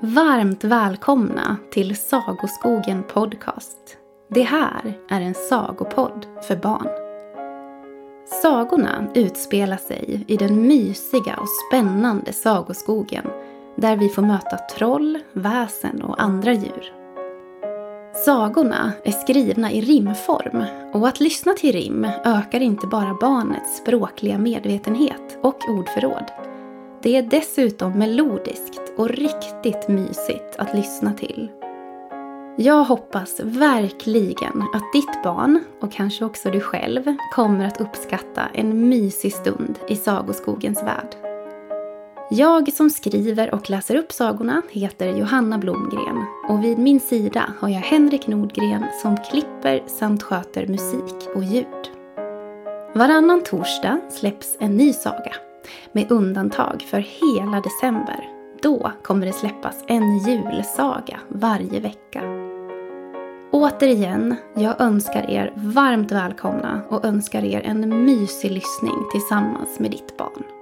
Varmt välkomna till Sagoskogen Podcast. Det här är en sagopodd för barn. Sagorna utspelar sig i den mysiga och spännande sagoskogen där vi får möta troll, väsen och andra djur. Sagorna är skrivna i rimform och att lyssna till rim ökar inte bara barnets språkliga medvetenhet och ordförråd. Det är dessutom melodiskt och riktigt mysigt att lyssna till. Jag hoppas verkligen att ditt barn, och kanske också du själv, kommer att uppskatta en mysig stund i Sagoskogens värld. Jag som skriver och läser upp sagorna heter Johanna Blomgren och vid min sida har jag Henrik Nordgren som klipper samt sköter musik och ljud. Varannan torsdag släpps en ny saga, med undantag för hela december. Då kommer det släppas en julsaga varje vecka. Återigen, jag önskar er varmt välkomna och önskar er en mysig lyssning tillsammans med ditt barn.